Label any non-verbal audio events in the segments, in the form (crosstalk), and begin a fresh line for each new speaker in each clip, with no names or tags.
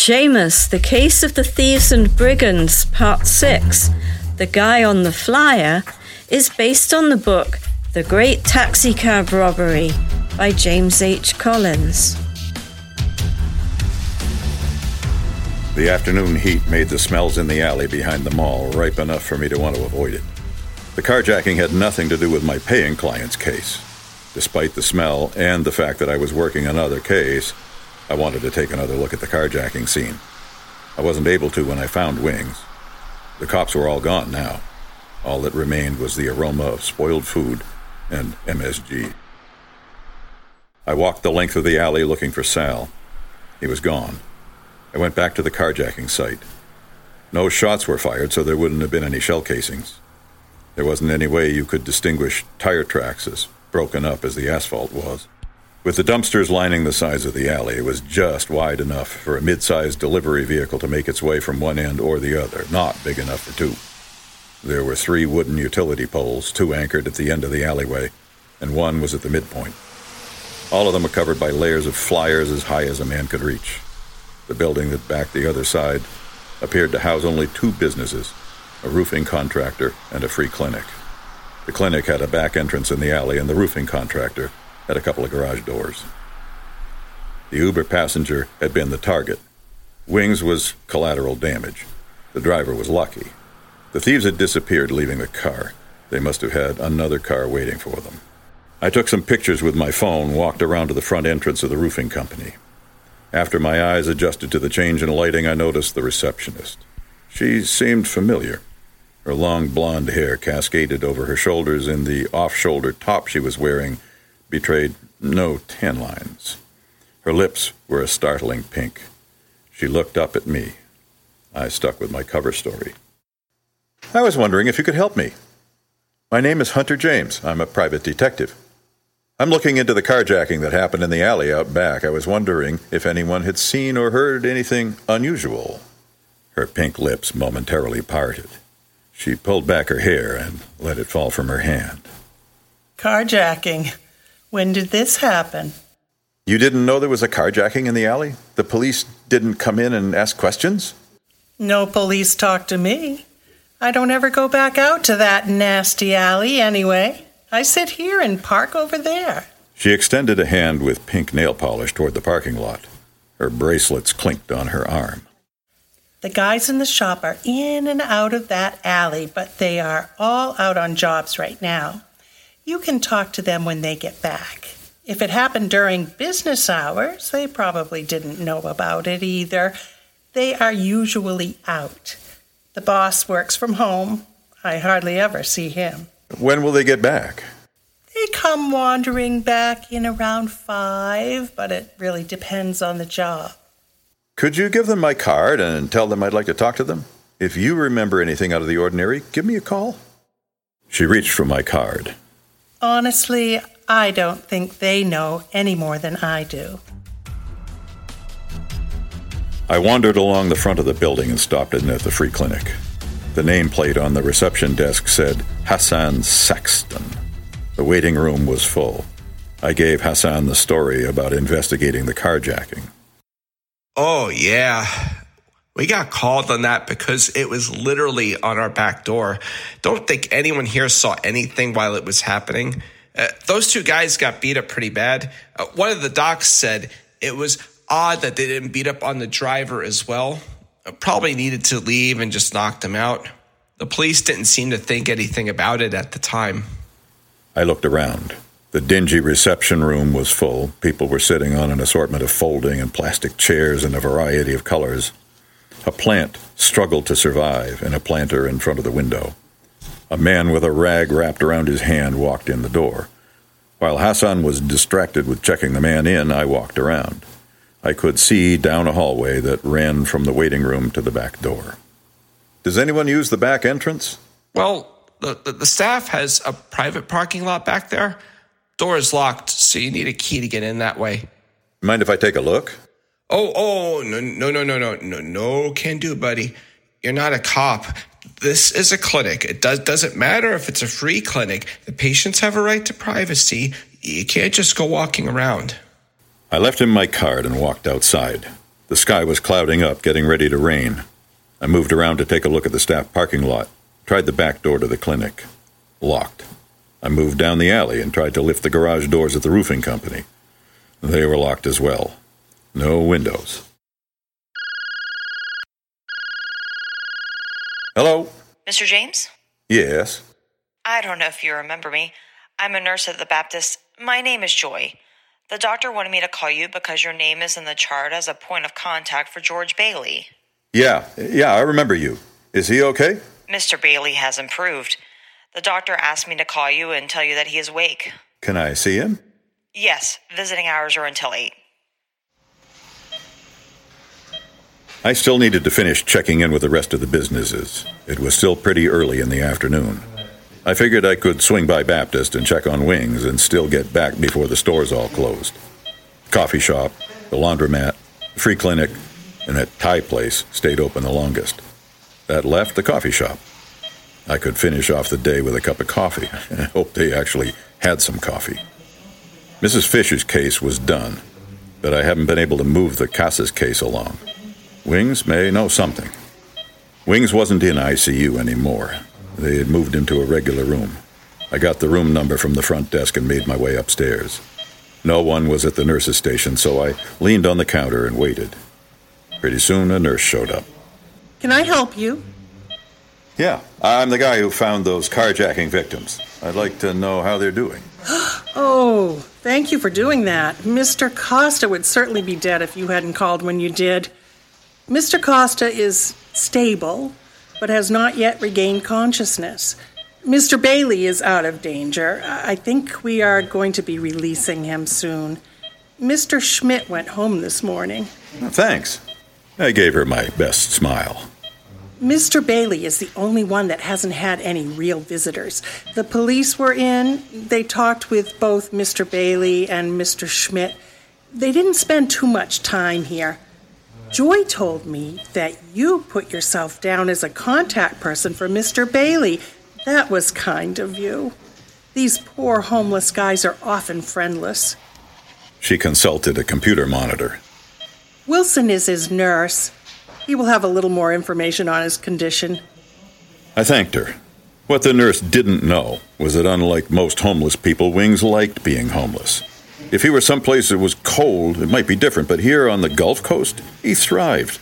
Seamus, The Case of the Thieves and Brigands, Part 6, The Guy on the Flyer, is based on the book The Great Taxicab Robbery by James H. Collins.
The afternoon heat made the smells in the alley behind the mall ripe enough for me to want to avoid it. The carjacking had nothing to do with my paying client's case. Despite the smell and the fact that I was working another case, I wanted to take another look at the carjacking scene. I wasn't able to when I found Wings. The cops were all gone now. All that remained was the aroma of spoiled food and MSG. I walked the length of the alley looking for Sal. He was gone. I went back to the carjacking site. No shots were fired, so there wouldn't have been any shell casings. There wasn't any way you could distinguish tire tracks as broken up as the asphalt was. With the dumpsters lining the sides of the alley, it was just wide enough for a mid sized delivery vehicle to make its way from one end or the other, not big enough for two. There were three wooden utility poles, two anchored at the end of the alleyway, and one was at the midpoint. All of them were covered by layers of flyers as high as a man could reach. The building that backed the other side appeared to house only two businesses a roofing contractor and a free clinic. The clinic had a back entrance in the alley, and the roofing contractor had a couple of garage doors. The Uber passenger had been the target. Wings was collateral damage. The driver was lucky. The thieves had disappeared, leaving the car. They must have had another car waiting for them. I took some pictures with my phone, walked around to the front entrance of the roofing company. After my eyes adjusted to the change in lighting, I noticed the receptionist. She seemed familiar. Her long blonde hair cascaded over her shoulders, and the off shoulder top she was wearing betrayed no tan lines. Her lips were a startling pink. She looked up at me. I stuck with my cover story. I was wondering if you could help me. My name is Hunter James. I'm a private detective. I'm looking into the carjacking that happened in the alley out back. I was wondering if anyone had seen or heard anything unusual. Her pink lips momentarily parted. She pulled back her hair and let it fall from her hand.
Carjacking. When did this happen?
You didn't know there was a carjacking in the alley? The police didn't come in and ask questions?
No police talked to me. I don't ever go back out to that nasty alley anyway. I sit here and park over there.
She extended a hand with pink nail polish toward the parking lot. Her bracelets clinked on her arm.
The guys in the shop are in and out of that alley, but they are all out on jobs right now. You can talk to them when they get back. If it happened during business hours, they probably didn't know about it either. They are usually out. The boss works from home. I hardly ever see him.
When will they get back?
They come wandering back in around five, but it really depends on the job.
Could you give them my card and tell them I'd like to talk to them? If you remember anything out of the ordinary, give me a call. She reached for my card.
Honestly, I don't think they know any more than I do.
I wandered along the front of the building and stopped in at the free clinic. The nameplate on the reception desk said Hassan Saxton. The waiting room was full. I gave Hassan the story about investigating the carjacking.
Oh, yeah. We got called on that because it was literally on our back door. Don't think anyone here saw anything while it was happening. Uh, those two guys got beat up pretty bad. Uh, one of the docs said it was odd that they didn't beat up on the driver as well probably needed to leave and just knocked him out. The police didn't seem to think anything about it at the time.
I looked around. The dingy reception room was full. People were sitting on an assortment of folding and plastic chairs in a variety of colors. A plant struggled to survive in a planter in front of the window. A man with a rag wrapped around his hand walked in the door. While Hassan was distracted with checking the man in, I walked around. I could see down a hallway that ran from the waiting room to the back door. Does anyone use the back entrance?
Well, the, the, the, staff has a private parking lot back there. Door is locked, so you need a key to get in that way.
Mind if I take a look?
Oh, oh, no, no, no, no, no, no, no, can do, buddy. You're not a cop. This is a clinic. It does, doesn't matter if it's a free clinic. The patients have a right to privacy. You can't just go walking around.
I left him my card and walked outside. The sky was clouding up, getting ready to rain. I moved around to take a look at the staff parking lot, tried the back door to the clinic. Locked. I moved down the alley and tried to lift the garage doors at the roofing company. They were locked as well. No windows. Hello?
Mr. James?
Yes.
I don't know if you remember me. I'm a nurse at the Baptist. My name is Joy. The doctor wanted me to call you because your name is in the chart as a point of contact for George Bailey.
Yeah, yeah, I remember you. Is he okay?
Mr. Bailey has improved. The doctor asked me to call you and tell you that he is awake.
Can I see him?
Yes, visiting hours are until 8.
I still needed to finish checking in with the rest of the businesses. It was still pretty early in the afternoon. I figured I could swing by Baptist and check on wings and still get back before the stores all closed. Coffee shop, the laundromat, the free clinic, and that Thai place stayed open the longest. That left the coffee shop. I could finish off the day with a cup of coffee. (laughs) I hope they actually had some coffee. Mrs. Fisher's case was done, but I haven't been able to move the Casas case along. Wings may know something. Wings wasn't in ICU anymore. They had moved him to a regular room. I got the room number from the front desk and made my way upstairs. No one was at the nurse's station, so I leaned on the counter and waited. Pretty soon, a nurse showed up.
Can I help you?
Yeah, I'm the guy who found those carjacking victims. I'd like to know how they're doing. (gasps)
Oh, thank you for doing that. Mr. Costa would certainly be dead if you hadn't called when you did. Mr. Costa is stable, but has not yet regained consciousness. Mr. Bailey is out of danger. I think we are going to be releasing him soon. Mr. Schmidt went home this morning.
Thanks. I gave her my best smile.
Mr. Bailey is the only one that hasn't had any real visitors. The police were in. They talked with both Mr. Bailey and Mr. Schmidt. They didn't spend too much time here. Joy told me that you put yourself down as a contact person for Mr. Bailey. That was kind of you. These poor homeless guys are often friendless.
She consulted a computer monitor.
Wilson is his nurse. He will have a little more information on his condition.
I thanked her. What the nurse didn't know was that, unlike most homeless people, Wings liked being homeless. If he were someplace that was cold, it might be different, but here on the Gulf Coast, he thrived.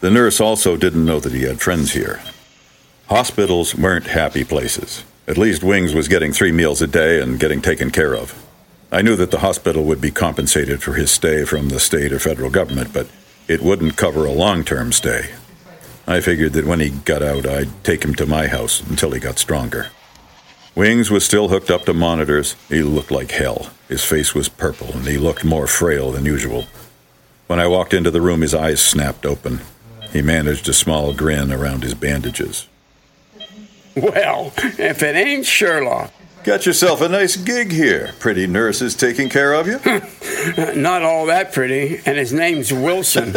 The nurse also didn't know that he had friends here. Hospitals weren't happy places. At least Wings was getting three meals a day and getting taken care of. I knew that the hospital would be compensated for his stay from the state or federal government, but it wouldn't cover a long term stay. I figured that when he got out, I'd take him to my house until he got stronger. Wings was still hooked up to monitors. He looked like hell. His face was purple, and he looked more frail than usual. When I walked into the room, his eyes snapped open. He managed a small grin around his bandages.
Well, if it ain't Sherlock.
Got yourself a nice gig here. Pretty nurse is taking care of you. (laughs)
Not all that pretty, and his name's Wilson.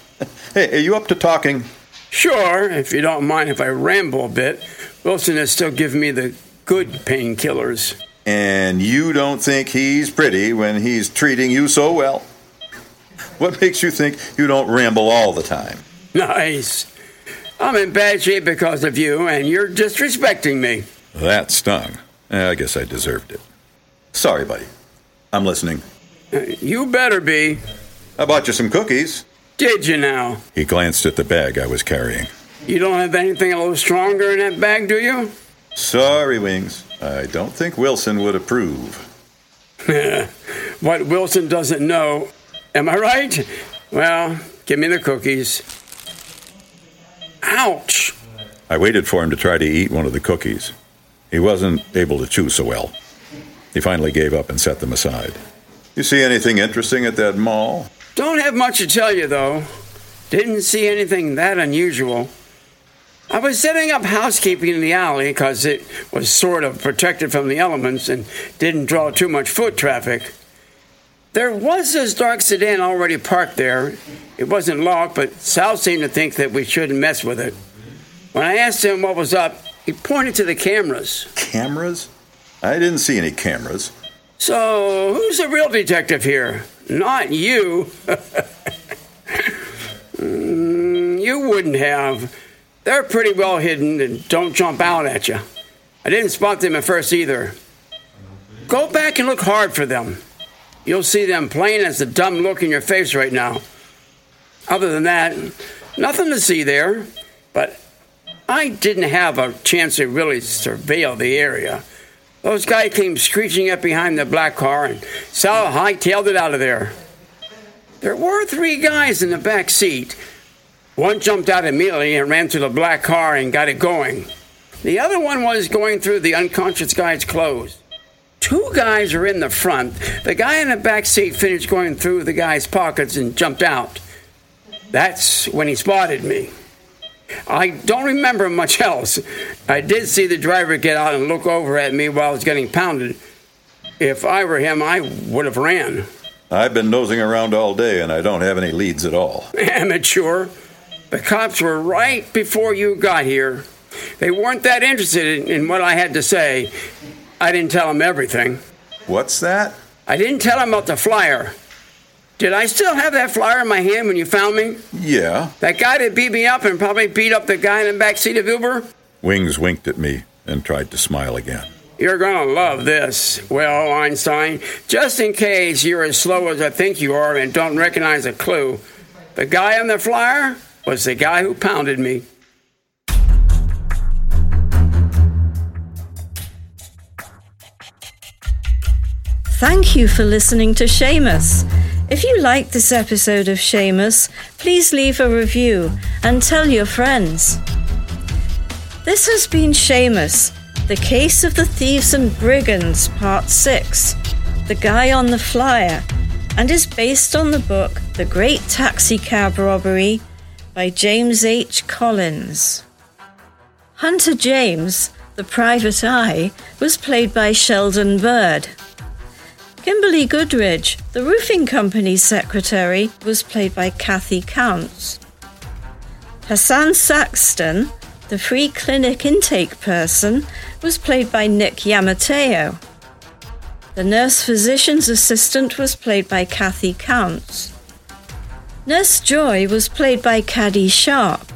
(laughs)
hey, are you up to talking?
Sure, if you don't mind if I ramble a bit. Wilson is still giving me the good painkillers.
And you don't think he's pretty when he's treating you so well? What makes you think you don't ramble all the time?
Nice. I'm in bad shape because of you, and you're disrespecting me.
That stung. I guess I deserved it. Sorry, buddy. I'm listening.
Uh, you better be.
I bought you some cookies.
Did you now?
He glanced at the bag I was carrying.
You don't have anything a little stronger in that bag, do you?
Sorry, Wings. I don't think Wilson would approve. (laughs)
what Wilson doesn't know. Am I right? Well, give me the cookies. Ouch!
I waited for him to try to eat one of the cookies. He wasn't able to chew so well. He finally gave up and set them aside. You see anything interesting at that mall?
Don't have much to tell you, though. Didn't see anything that unusual. I was setting up housekeeping in the alley because it was sort of protected from the elements and didn't draw too much foot traffic. There was this dark sedan already parked there. It wasn't locked, but Sal seemed to think that we shouldn't mess with it. When I asked him what was up, he pointed to the cameras.
Cameras? I didn't see any cameras.
So, who's the real detective here? Not you. something (laughs) mm, you wouldn't have. They're pretty well hidden and don't jump out at you. I didn't spot them at first either. Go back and look hard for them. You'll see them plain as the dumb look in your face right now. Other than that, nothing to see there, but I didn't have a chance to really surveil the area. Those guys came screeching up behind the black car, and Sal hightailed it out of there. There were three guys in the back seat. One jumped out immediately and ran to the black car and got it going. The other one was going through the unconscious guy's clothes. Two guys are in the front. The guy in the back seat finished going through the guy's pockets and jumped out. That's when he spotted me. I don't remember much (laughs) else. I did see the driver get out and look over at me while I was getting pounded. If I were him, I would have ran.
I've been nosing around all day and I don't have any leads at all. (laughs)
Amateur. The cops were right before you got here. They weren't that interested in what I had to say. I didn't tell them everything.
What's that?
I didn't tell them about the flyer. Did I still have that flyer in my hand when you found me?
Yeah.
That guy that beat me up and probably beat up the guy in the back seat of Uber?
Wings winked at me and tried to smile again.
You're gonna love this. Well, Einstein, just in case you're as slow as I think you are and don't recognize a clue, the guy on the flyer was the guy who pounded me.
Thank you for listening to Seamus. If you liked this episode of Seamus, please leave a review and tell your friends. This has been Seamus, The Case of the Thieves and Brigands, Part 6, The Guy on the Flyer, and is based on the book The Great Taxicab Robbery by James H. Collins. Hunter James, the private eye, was played by Sheldon Bird. Kimberly Goodridge, the roofing company's secretary, was played by Kathy Counts. Hassan Saxton, the free clinic intake person, was played by Nick Yamateo. The nurse physician's assistant was played by Kathy Counts. Nurse Joy was played by Caddy Sharp.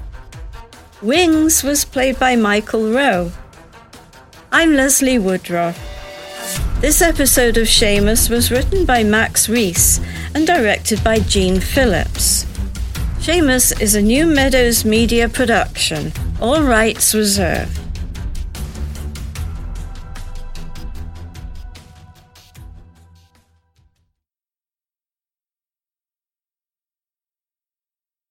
Wings was played by Michael Rowe. I'm Leslie Woodruff. This episode of Seamus was written by Max Reese and directed by Gene Phillips. Seamus is a New Meadows Media production, all rights reserved.